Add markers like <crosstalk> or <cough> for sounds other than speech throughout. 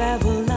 gravel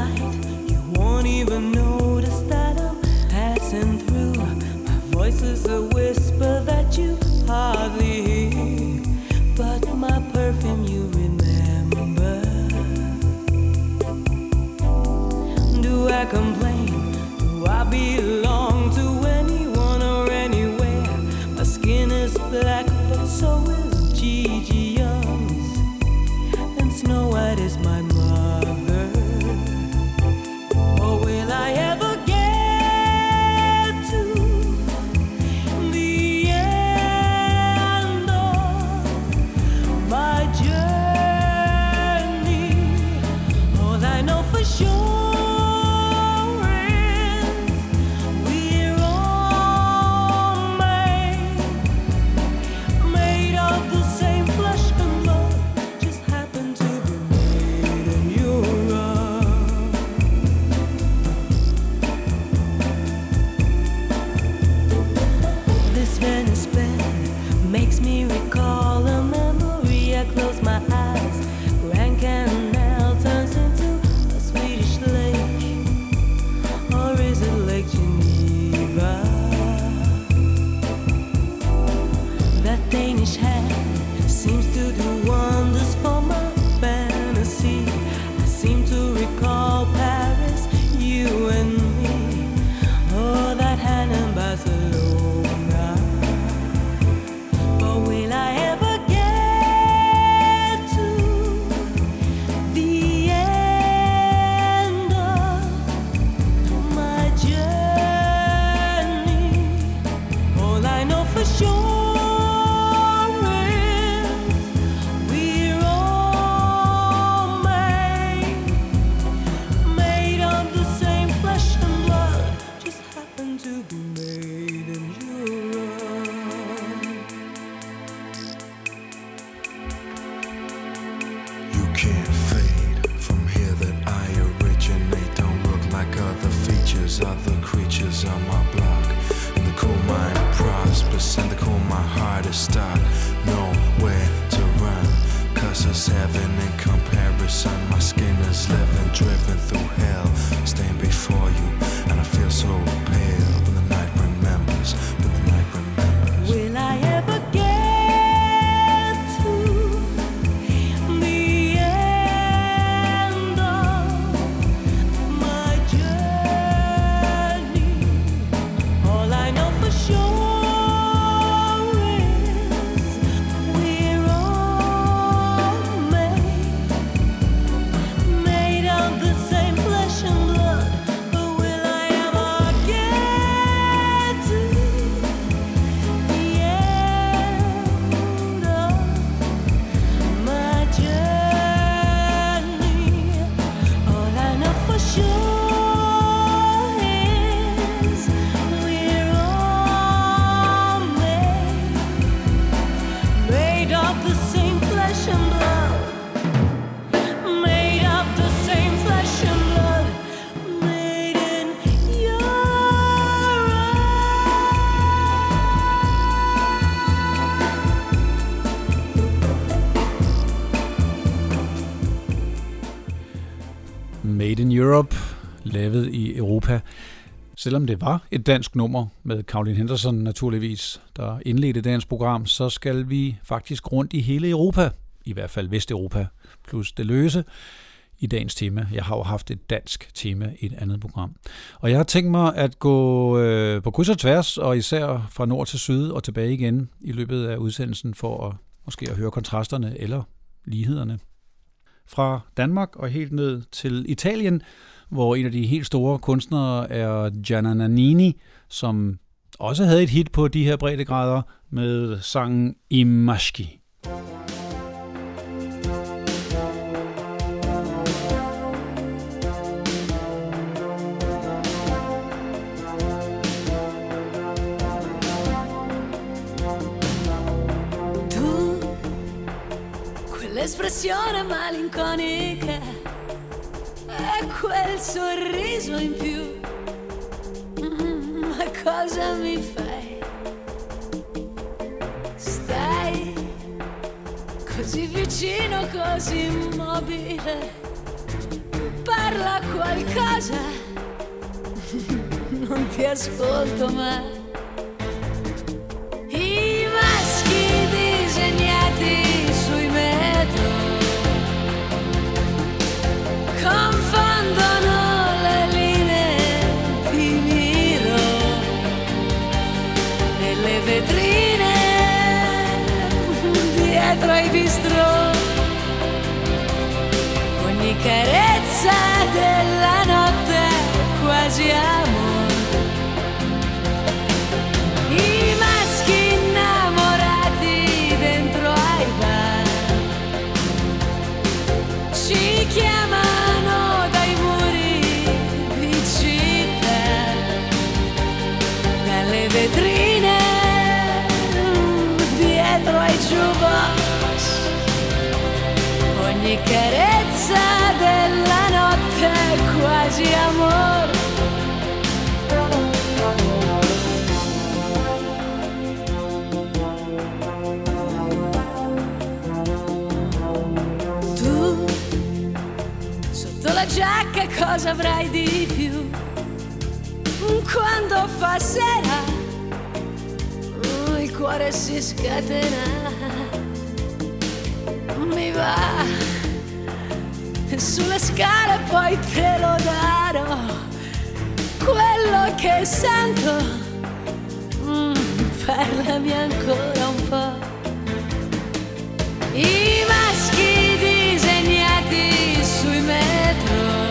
lavet i Europa. Selvom det var et dansk nummer med Caroline Henderson naturligvis, der indledte dagens program, så skal vi faktisk rundt i hele Europa, i hvert fald Vesteuropa, plus det løse i dagens tema. Jeg har jo haft et dansk tema i et andet program. Og jeg har tænkt mig at gå øh, på kryds og tværs, og især fra nord til syd og tilbage igen i løbet af udsendelsen for at, måske at høre kontrasterne eller lighederne. Fra Danmark og helt ned til Italien, hvor en af de helt store kunstnere er Gianna Nannini, som også havde et hit på de her breddegrader med sangen Imashki. Tu, quell'espressione malinconica quel sorriso in più. Mm-hmm, ma cosa mi fai? Stai così vicino, così immobile. Parla qualcosa. <laughs> Non ti ascolto mai. I maschi disegnati. Bistrò ogni carezza della notte quasi amore carezza della notte quasi amor. Tu sotto la giacca cosa avrai di più? Quando fa sera il cuore si scatena mi va sulle scale poi te lo darò. Quello che sento mm, parlami ancora un po' i maschi disegnati sui metro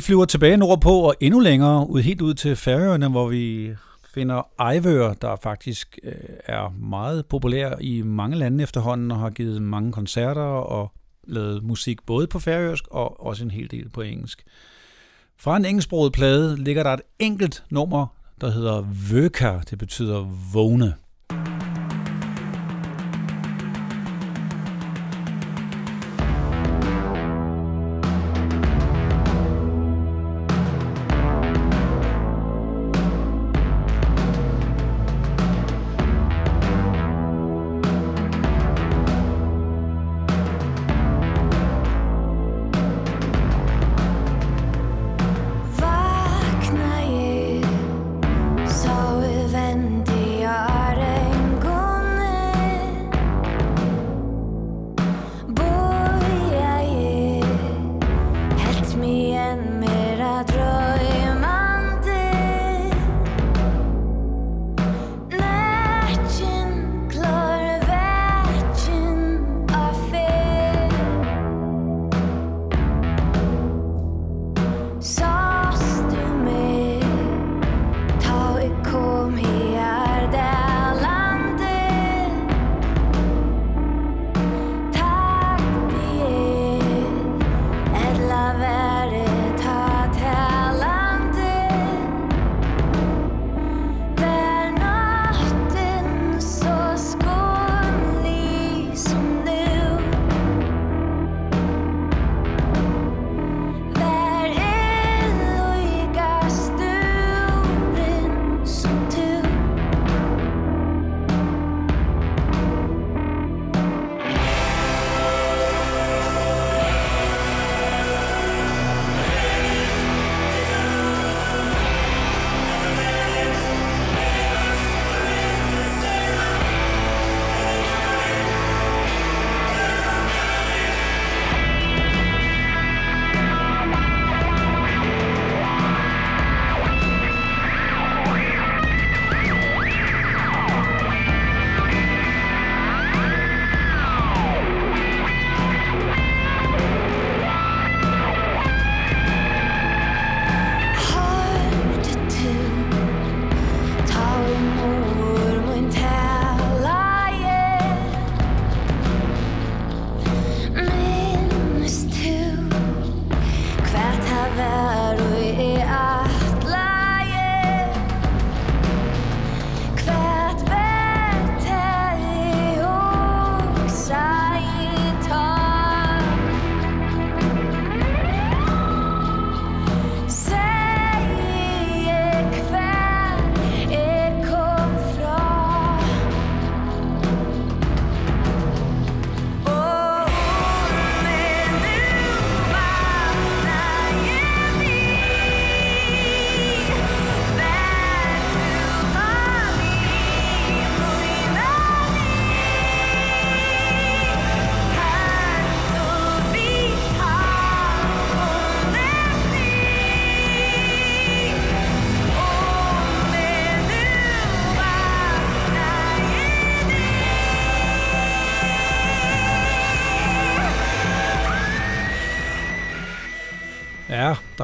Vi flyver tilbage nordpå og endnu længere ud helt ud til Færøerne, hvor vi finder Ejvør, der faktisk øh, er meget populær i mange lande efterhånden og har givet mange koncerter og lavet musik både på færøsk og også en hel del på engelsk. Fra en engelsksproget plade ligger der et enkelt nummer, der hedder Vøka. Det betyder vågne.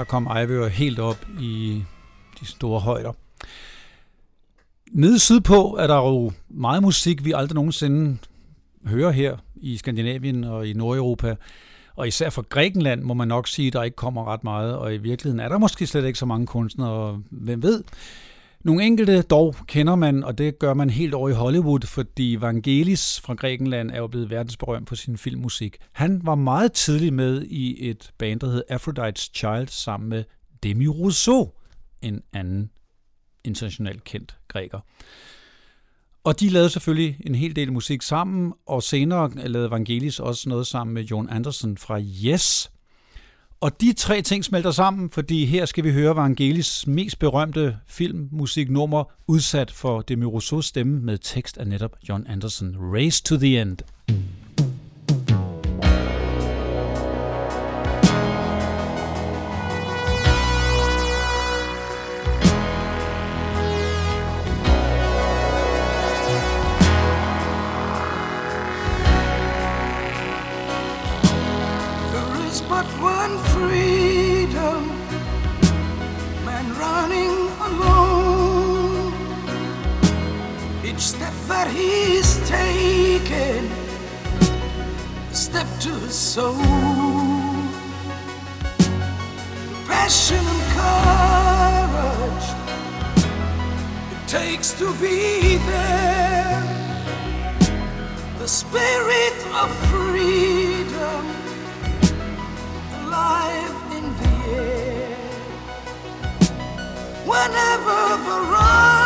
Kom Ivor helt op i de store højder. Nede sydpå er der jo meget musik, vi aldrig nogensinde hører her i Skandinavien og i Nordeuropa. Og især fra Grækenland må man nok sige, at der ikke kommer ret meget, og i virkeligheden er der måske slet ikke så mange kunstnere, hvem ved. Nogle enkelte dog kender man, og det gør man helt over i Hollywood, fordi Vangelis fra Grækenland er jo blevet verdensberømt for sin filmmusik. Han var meget tidlig med i et band, der hed Aphrodite's Child, sammen med Demi Rousseau, en anden internationalt kendt græker. Og de lavede selvfølgelig en hel del musik sammen, og senere lavede Vangelis også noget sammen med Jon Anderson fra Yes. Og de tre ting smelter sammen, fordi her skal vi høre Vangelis mest berømte filmmusiknummer, udsat for Demi Rousseau's stemme med tekst af netop John Anderson, Race to the End. Mm. He's taken a step to his soul. Passion and courage it takes to be there. The spirit of freedom alive in the air. Whenever the run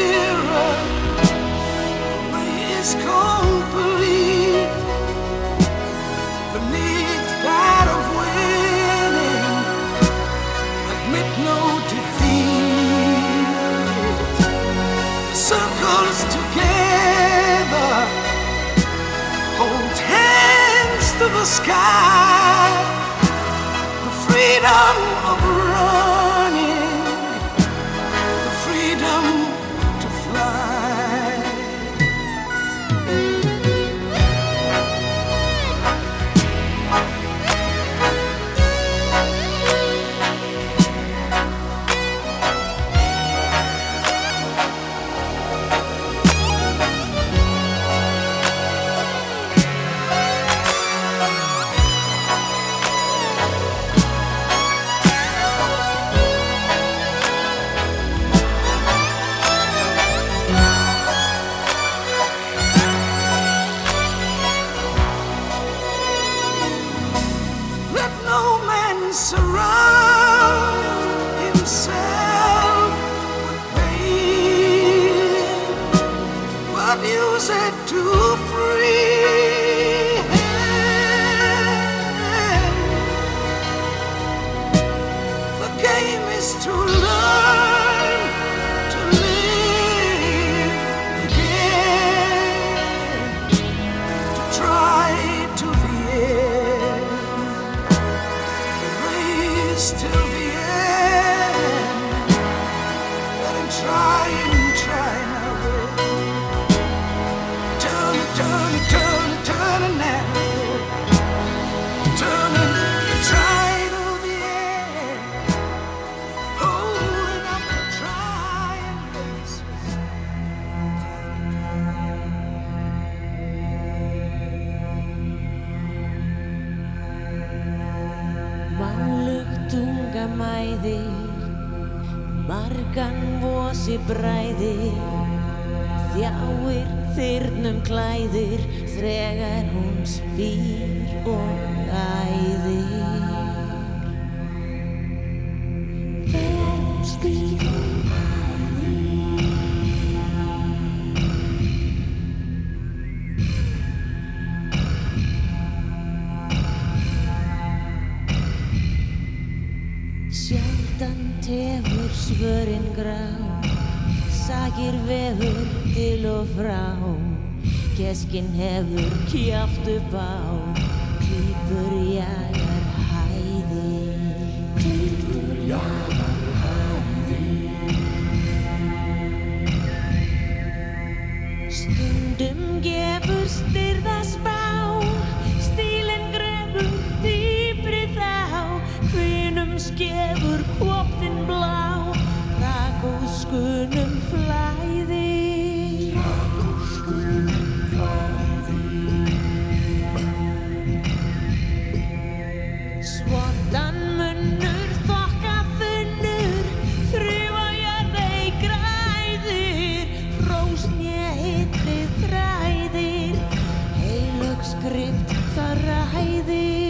complete. Of winning, admit no defeat. Circles together, hold hands to the sky. The freedom of try and try now. brosi bræðir þjáir þyrnum klæðir þegar hún spýr og æðir. Frá. Keskin hefur kjáft upp á Klípur jagar صرح ذي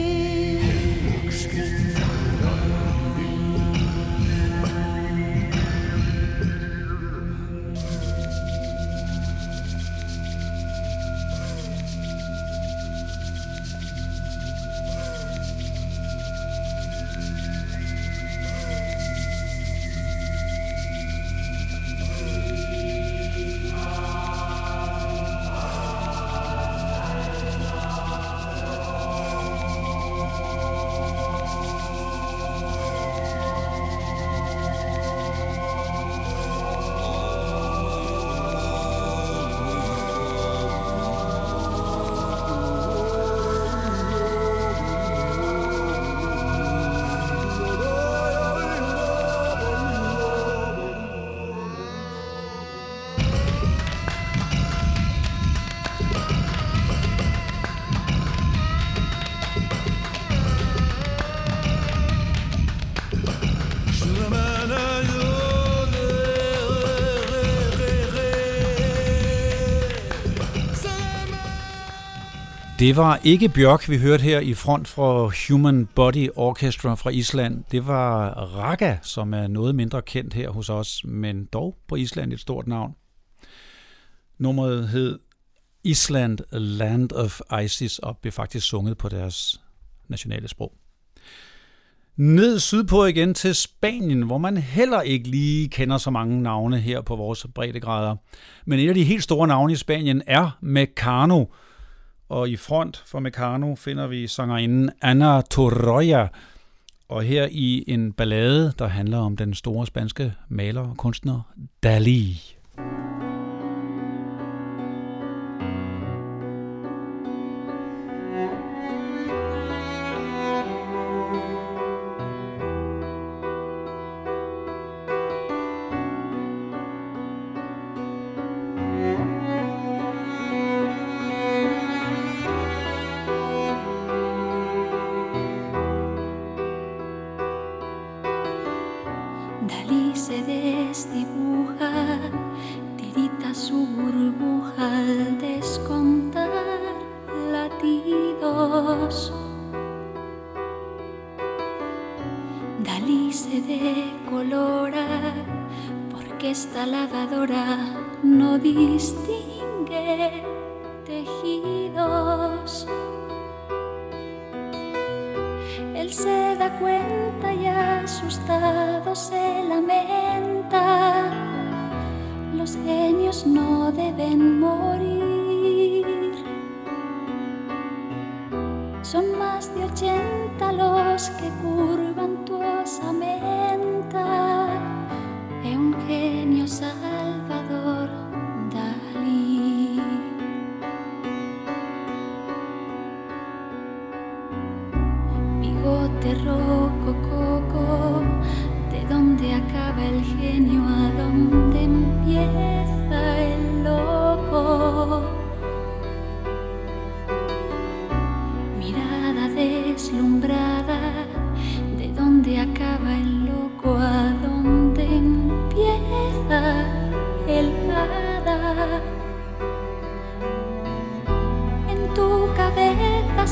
Det var ikke Bjørk, vi hørte her i front fra Human Body Orchestra fra Island. Det var Raga, som er noget mindre kendt her hos os, men dog på Island et stort navn. Nummeret hed Island Land of Isis og blev faktisk sunget på deres nationale sprog. Ned sydpå igen til Spanien, hvor man heller ikke lige kender så mange navne her på vores breddegrader. Men et af de helt store navne i Spanien er Mecano, og i front for Mecano finder vi sangerinden Ana Torroya, og her i en ballade, der handler om den store spanske maler og kunstner Dalí.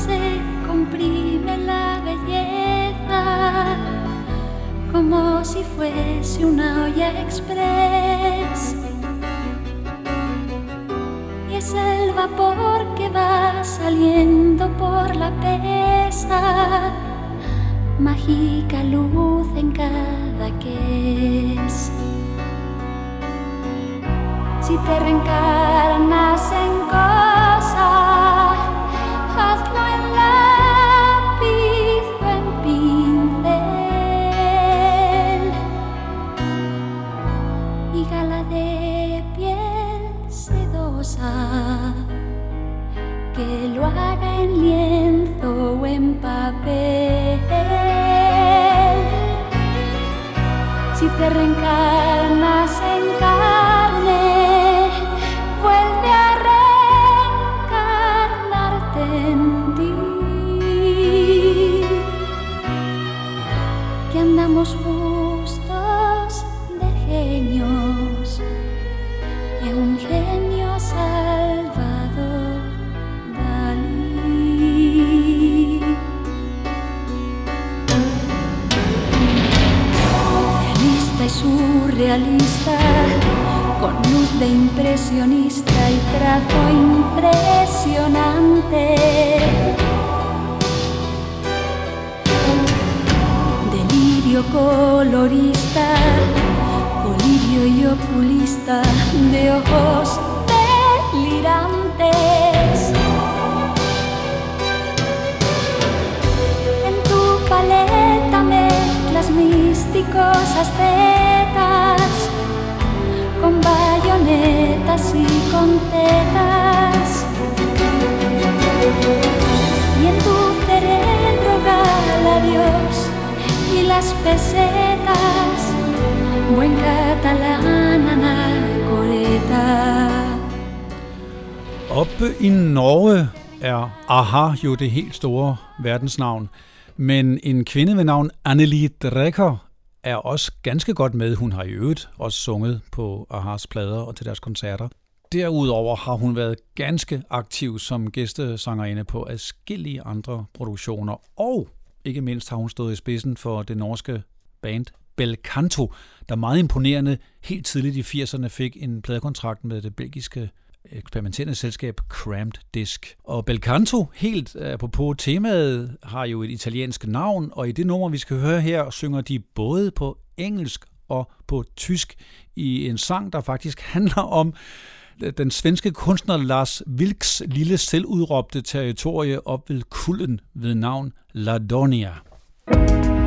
Se comprime la belleza como si fuese una olla express. Y es el vapor que va saliendo por la pesa, mágica luz en cada que es. si te reencarnas en cosa, arrancar. Impresionista y trazo impresionante. Delirio colorista, colirio y oculista de ojos delirantes. En tu paleta mezclas místicos ascetas bayonetas y con tetas. Y en tu cerebro gala Dios y las pesetas, buen catalán anacoreta. Oppe i Norge er Aha jo det helt store verdensnavn, men en kvinde ved navn Annelie Drecker er også ganske godt med. Hun har i øvrigt også sunget på Ahas plader og til deres koncerter. Derudover har hun været ganske aktiv som gæstesangerinde på adskillige andre produktioner, og ikke mindst har hun stået i spidsen for det norske band Belcanto, der meget imponerende helt tidligt i 80'erne fik en pladekontrakt med det belgiske eksperimenterende selskab Cramped Disc. Og Belcanto, helt apropos temaet, har jo et italiensk navn, og i det nummer, vi skal høre her, synger de både på engelsk og på tysk i en sang, der faktisk <laughs> handler om øh, den svenske kunstner Lars Vilks lille selvudråbte territorie op ved kulden ved navn Ladonia. Has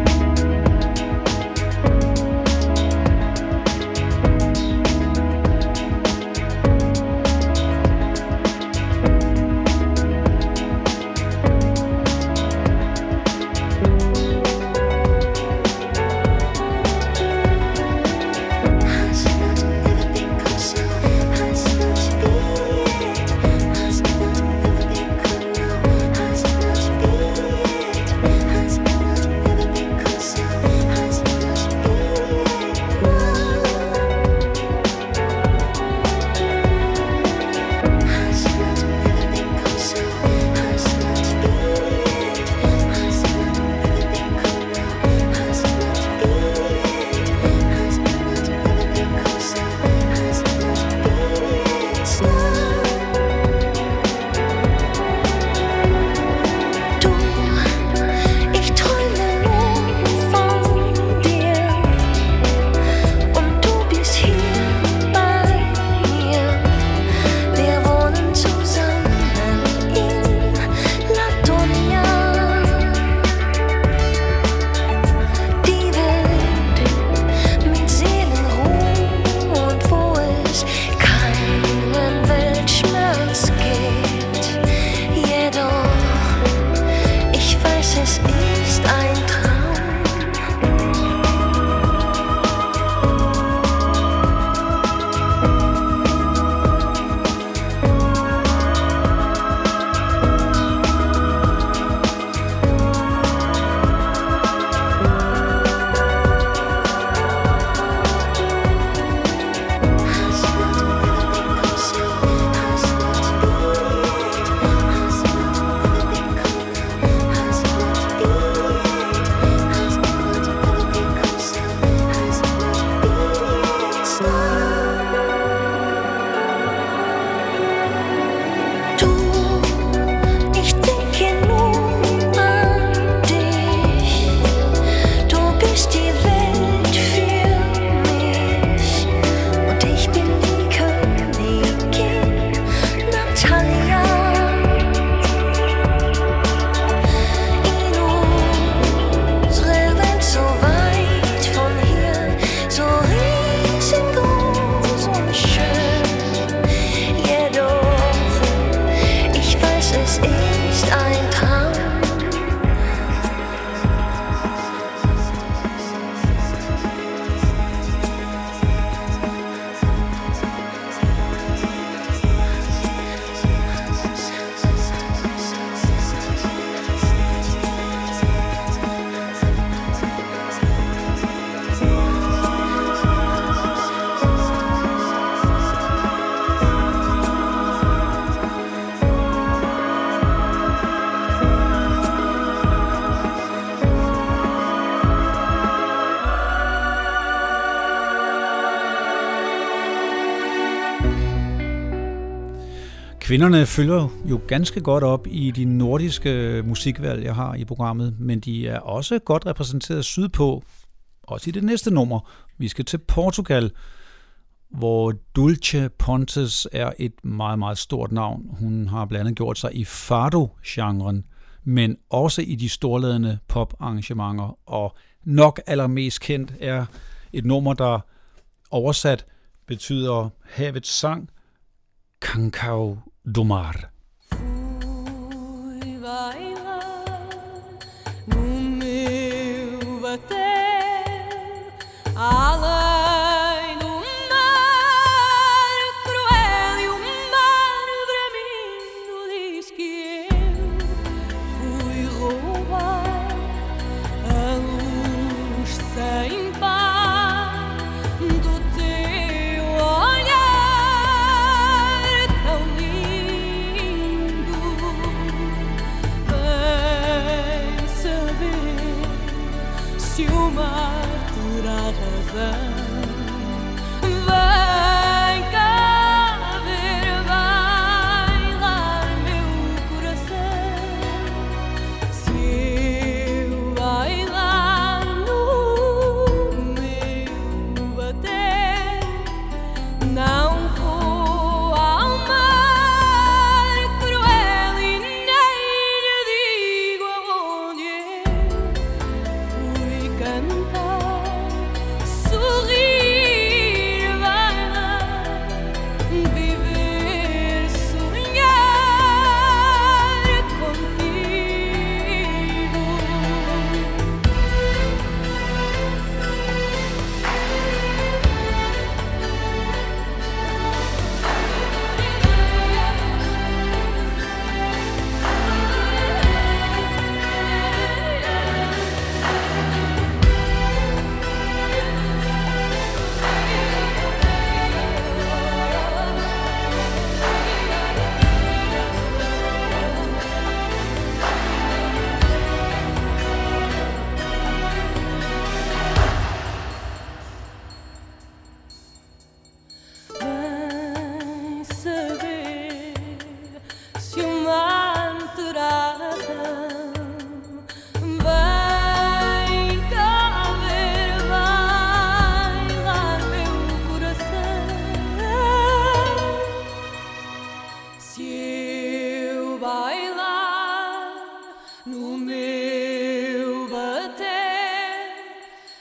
Kvinderne følger jo ganske godt op i de nordiske musikvalg, jeg har i programmet, men de er også godt repræsenteret sydpå, også i det næste nummer. Vi skal til Portugal, hvor Dulce Pontes er et meget, meget stort navn. Hun har blandt andet gjort sig i fado-genren, men også i de storladende pop-arrangementer, og nok allermest kendt er et nummer, der oversat betyder havets sang, Cancao do Mar. Fui bailar no meu bater além The.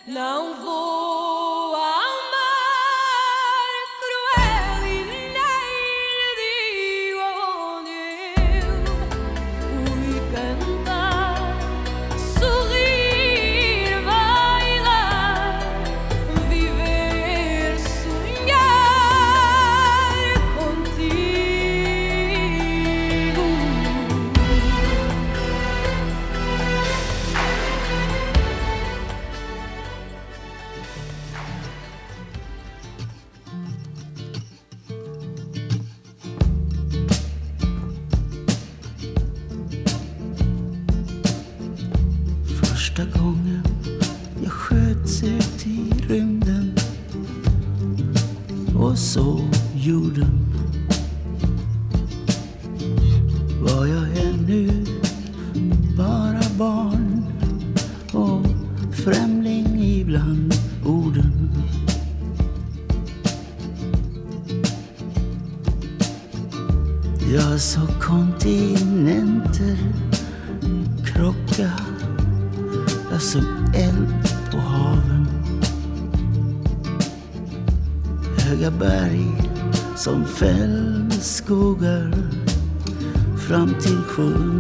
Não vou fällskogar Fram till sjön.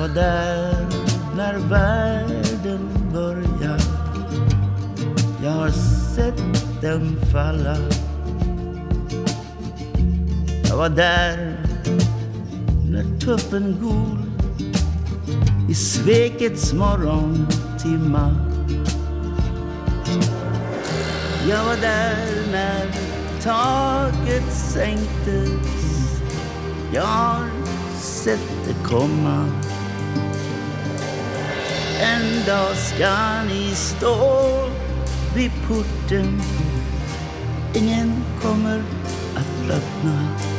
Var där när världen började Jag har sett den falla Jag var där när tuppen gol i svekets morgontimma. Jag var där när taket sänktes. Jag har sett det komma. En dag ska ni stå vid porten. Ingen kommer att öppna.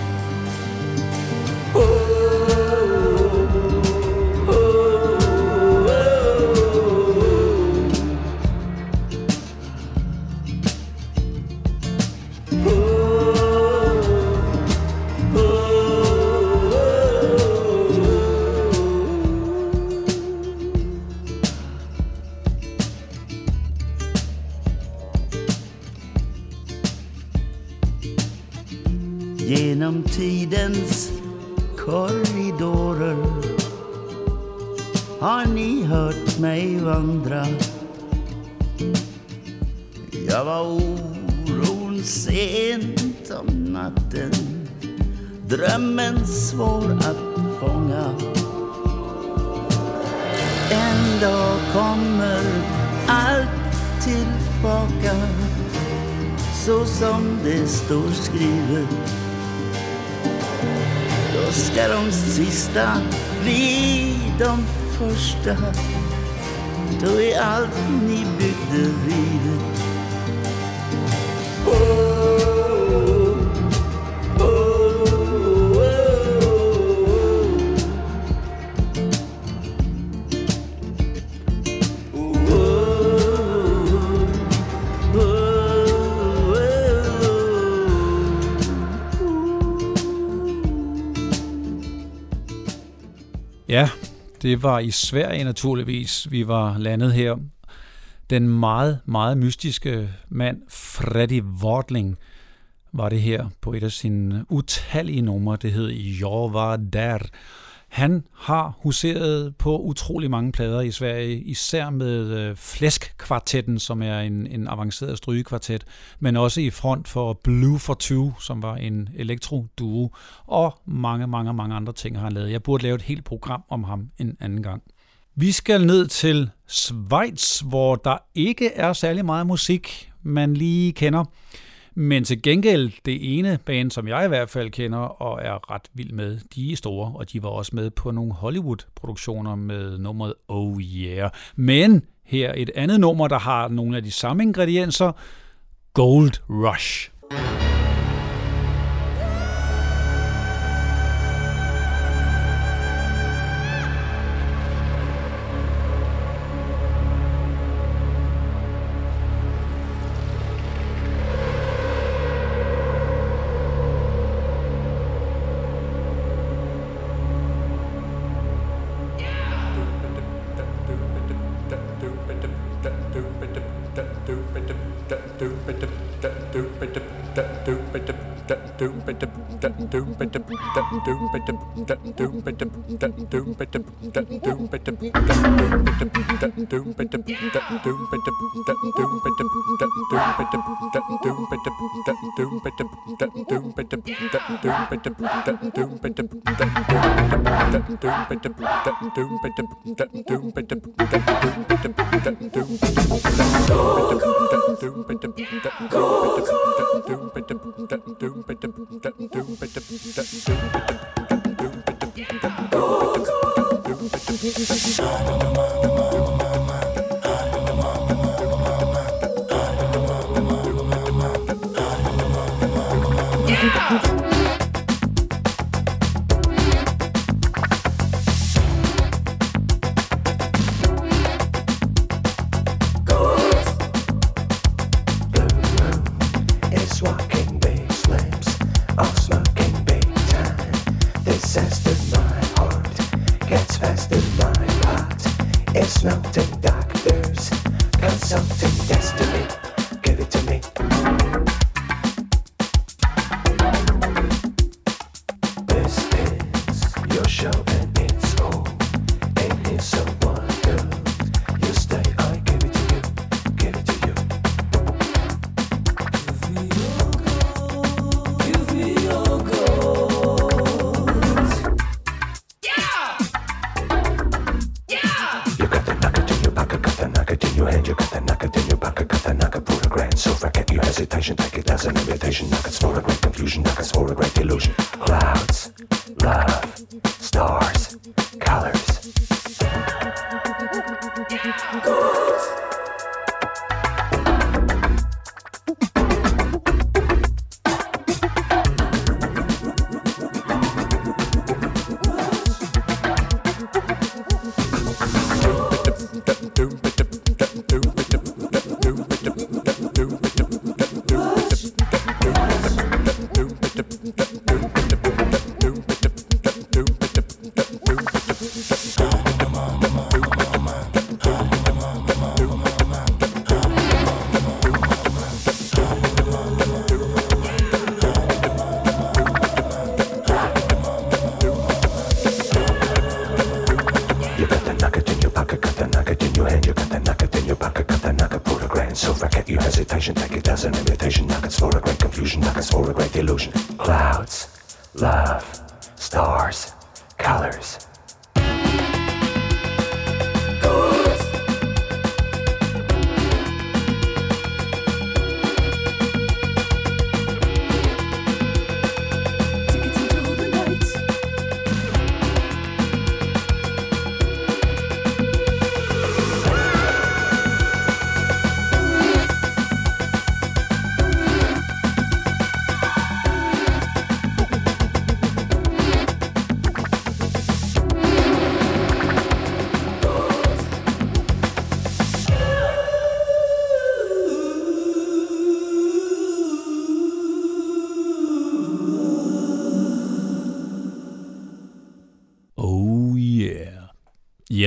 Första, bli de första. Då är allt ni byggde vidare det var i Sverige naturligvis, vi var landet her. Den meget, meget mystiske mand, Freddy Wortling, var det her på et af sine utallige numre. Det hed Jeg var der. Han har huseret på utrolig mange plader i Sverige, især med øh, som er en, en avanceret strygekvartet, men også i front for Blue for Two, som var en elektroduo, og mange, mange, mange andre ting har han lavet. Jeg burde lave et helt program om ham en anden gang. Vi skal ned til Schweiz, hvor der ikke er særlig meget musik, man lige kender. Men til gengæld, det ene band, som jeg i hvert fald kender og er ret vild med, de er store, og de var også med på nogle Hollywood-produktioner med nummeret Oh Yeah. Men her et andet nummer, der har nogle af de samme ingredienser, Gold Rush. Cool. Yeah!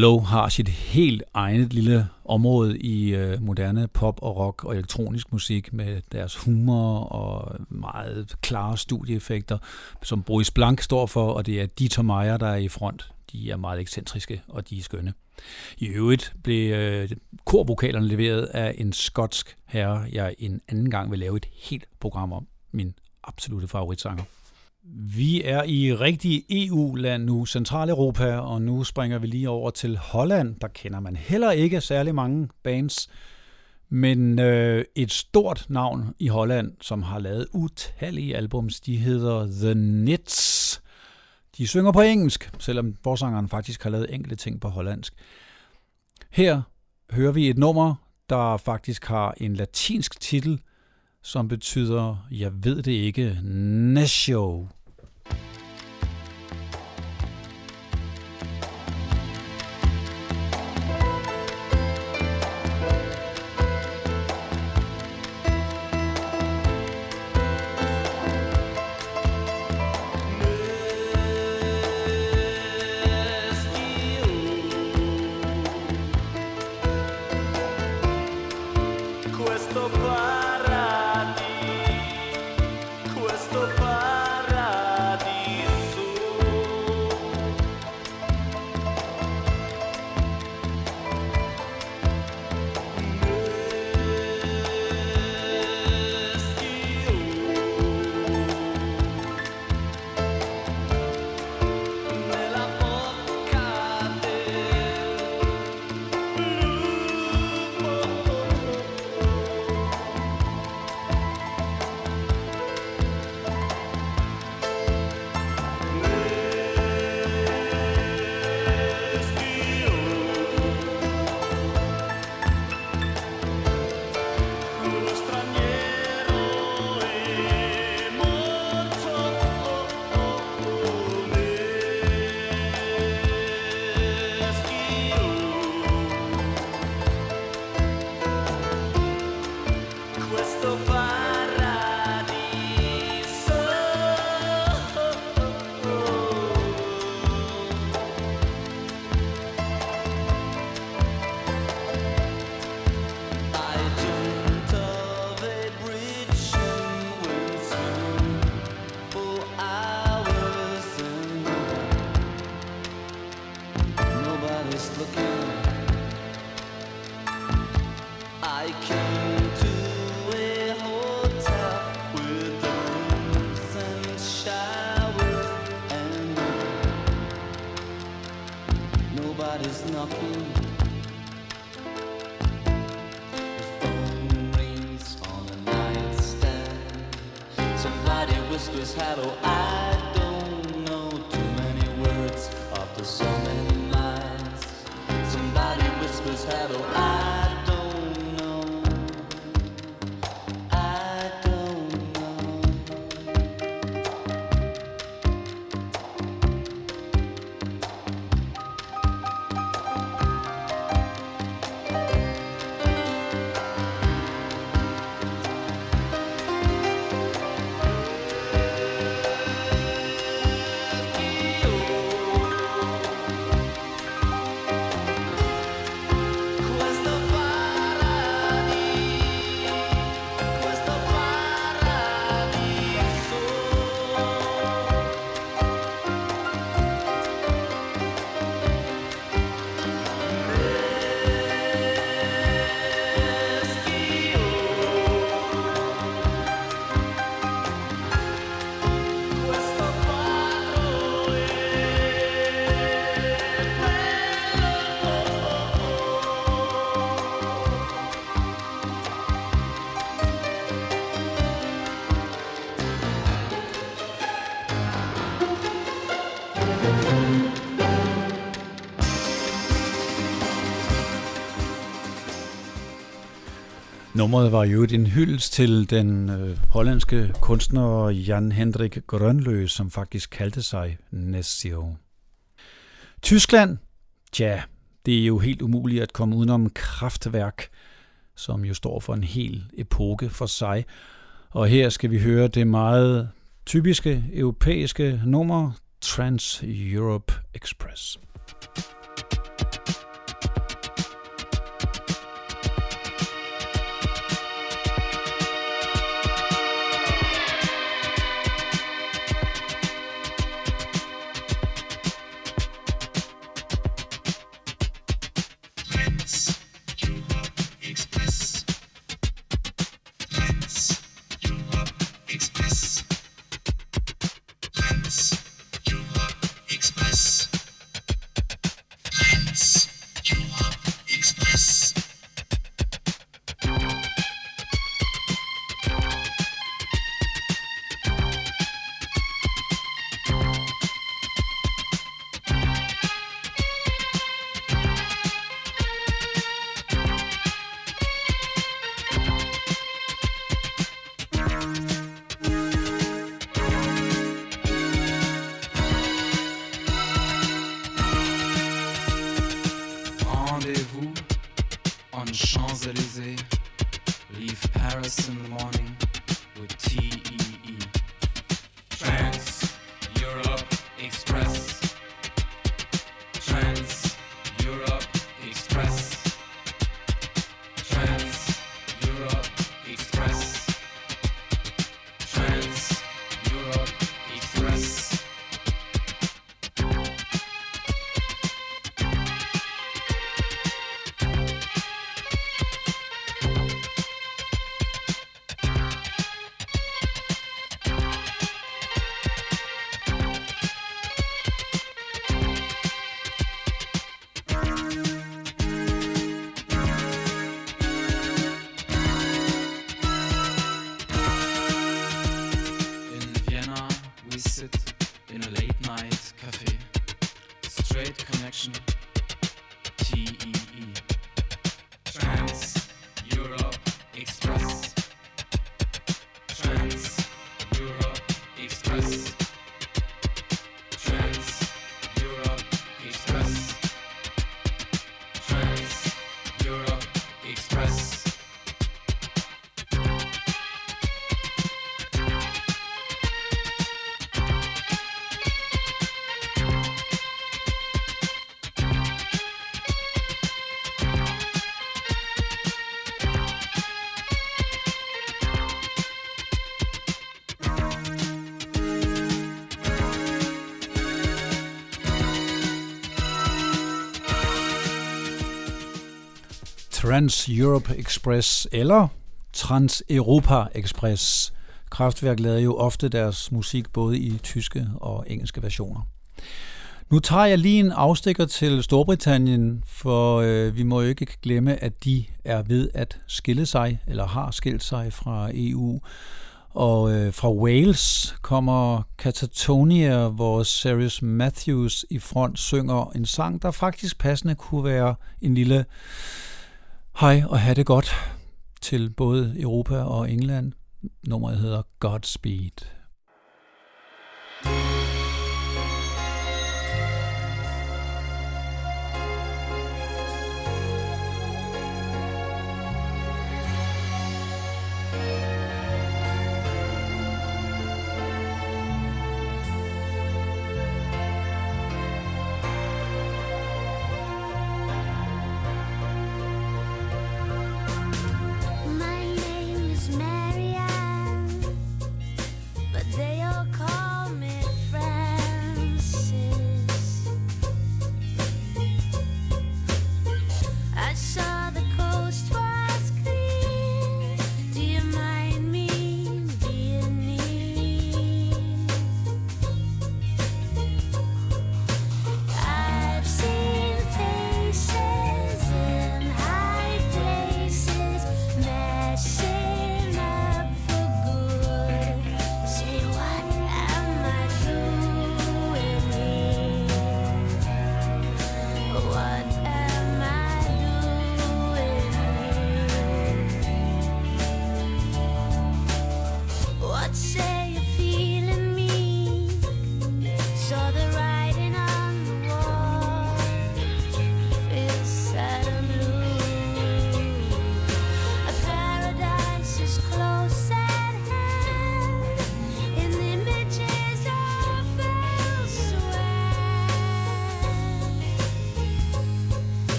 Yellow har sit helt eget lille område i øh, moderne pop og rock og elektronisk musik med deres humor og meget klare studieeffekter, som Boris Blank står for, og det er Dieter Meier, der er i front. De er meget ekscentriske, og de er skønne. I øvrigt blev øh, korvokalerne leveret af en skotsk herre, jeg en anden gang vil lave et helt program om. Min absolute favoritsanger. Vi er i rigtig EU-land nu, Centraleuropa, og nu springer vi lige over til Holland. Der kender man heller ikke særlig mange bands, men øh, et stort navn i Holland, som har lavet utallige albums, de hedder The Nits. De synger på engelsk, selvom forsangeren faktisk har lavet enkelte ting på hollandsk. Her hører vi et nummer, der faktisk har en latinsk titel, som betyder, jeg ved det ikke, Nesho. Nummeret var jo en hyldest til den øh, hollandske kunstner Jan Hendrik Grønlø, som faktisk kaldte sig Nessio. Tyskland? Tja, det er jo helt umuligt at komme udenom Kraftværk, som jo står for en hel epoke for sig. Og her skal vi høre det meget typiske europæiske nummer Trans Europe Express. Trans Europe Express eller Trans Europa Express. Kraftværk lavede jo ofte deres musik både i tyske og engelske versioner. Nu tager jeg lige en afstikker til Storbritannien, for øh, vi må jo ikke glemme, at de er ved at skille sig, eller har skilt sig fra EU. Og øh, fra Wales kommer Catatonia, hvor Sirius Matthews i front synger en sang, der faktisk passende kunne være en lille hej og have det godt til både Europa og England. Nummeret hedder Godspeed. My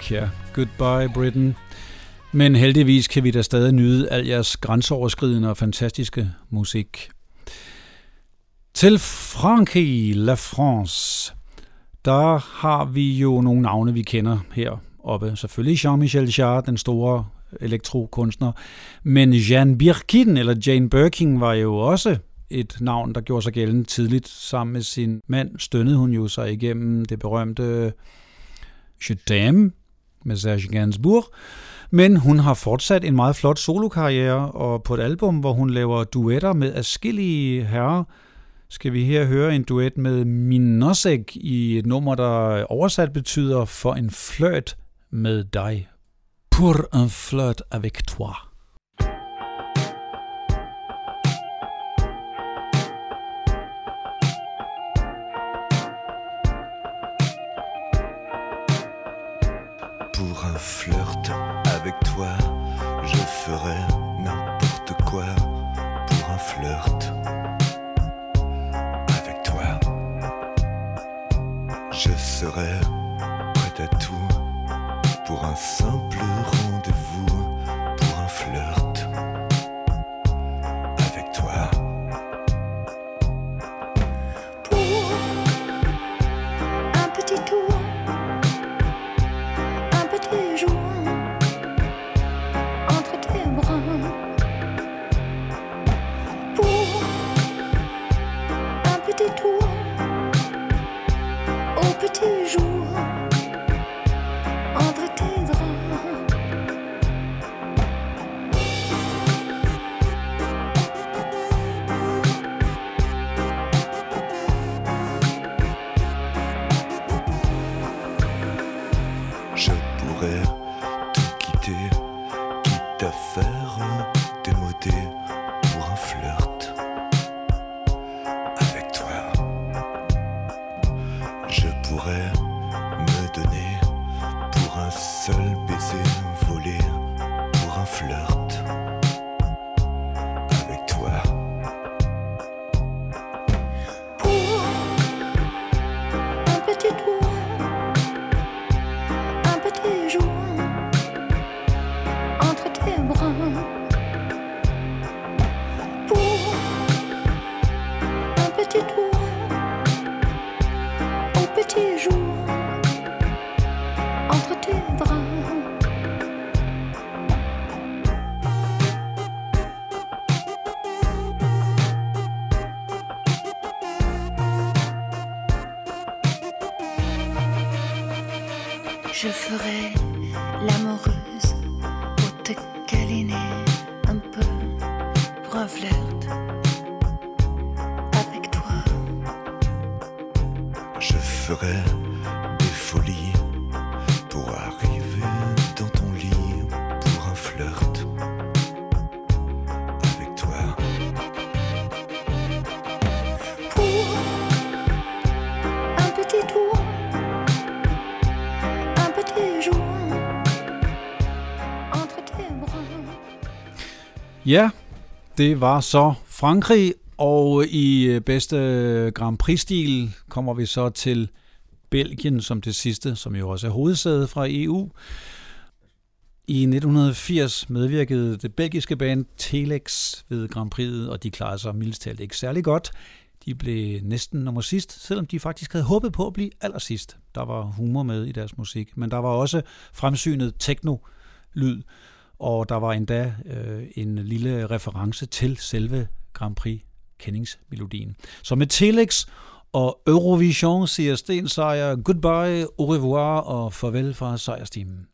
need. Ja, goodbye Britain. Men heldigvis kan vi da stadig nyde al jeres grænseoverskridende og fantastiske musik. Til Frankrig, La France, der har vi jo nogle navne, vi kender her oppe. Selvfølgelig Jean-Michel Jarre, den store elektrokunstner. Men Jeanne Birkin, eller Jane Birkin, var jo også et navn, der gjorde sig gældende tidligt. Sammen med sin mand stønnede hun jo sig igennem det berømte Je t'aime med Serge Gainsbourg. Men hun har fortsat en meget flot solokarriere, og på et album, hvor hun laver duetter med afskillige herrer, skal vi her høre en duet med Minosek i et nummer, der oversat betyder for en flirt med dig. Pour un flirt avec toi. Pour un flirt avec toi, je ferai n'importe quoi. Pour un flirt avec toi, je serai prêt à tout. Je Ja, det var så Frankrig, og i øh, bedste øh, Grand Prix-stil kommer vi så til Belgien som det sidste, som jo også er hovedsæde fra EU. I 1980 medvirkede det belgiske band Telex ved Grand Prix'et, og de klarede sig mildest talt ikke særlig godt. De blev næsten nummer sidst, selvom de faktisk havde håbet på at blive allersidst. Der var humor med i deres musik, men der var også fremsynet techno-lyd, og der var endda øh, en lille reference til selve Grand Prix kendingsmelodien. Så med Telex og Eurovision siger Sten Sejer goodbye, au revoir og farvel fra sejrsteamen.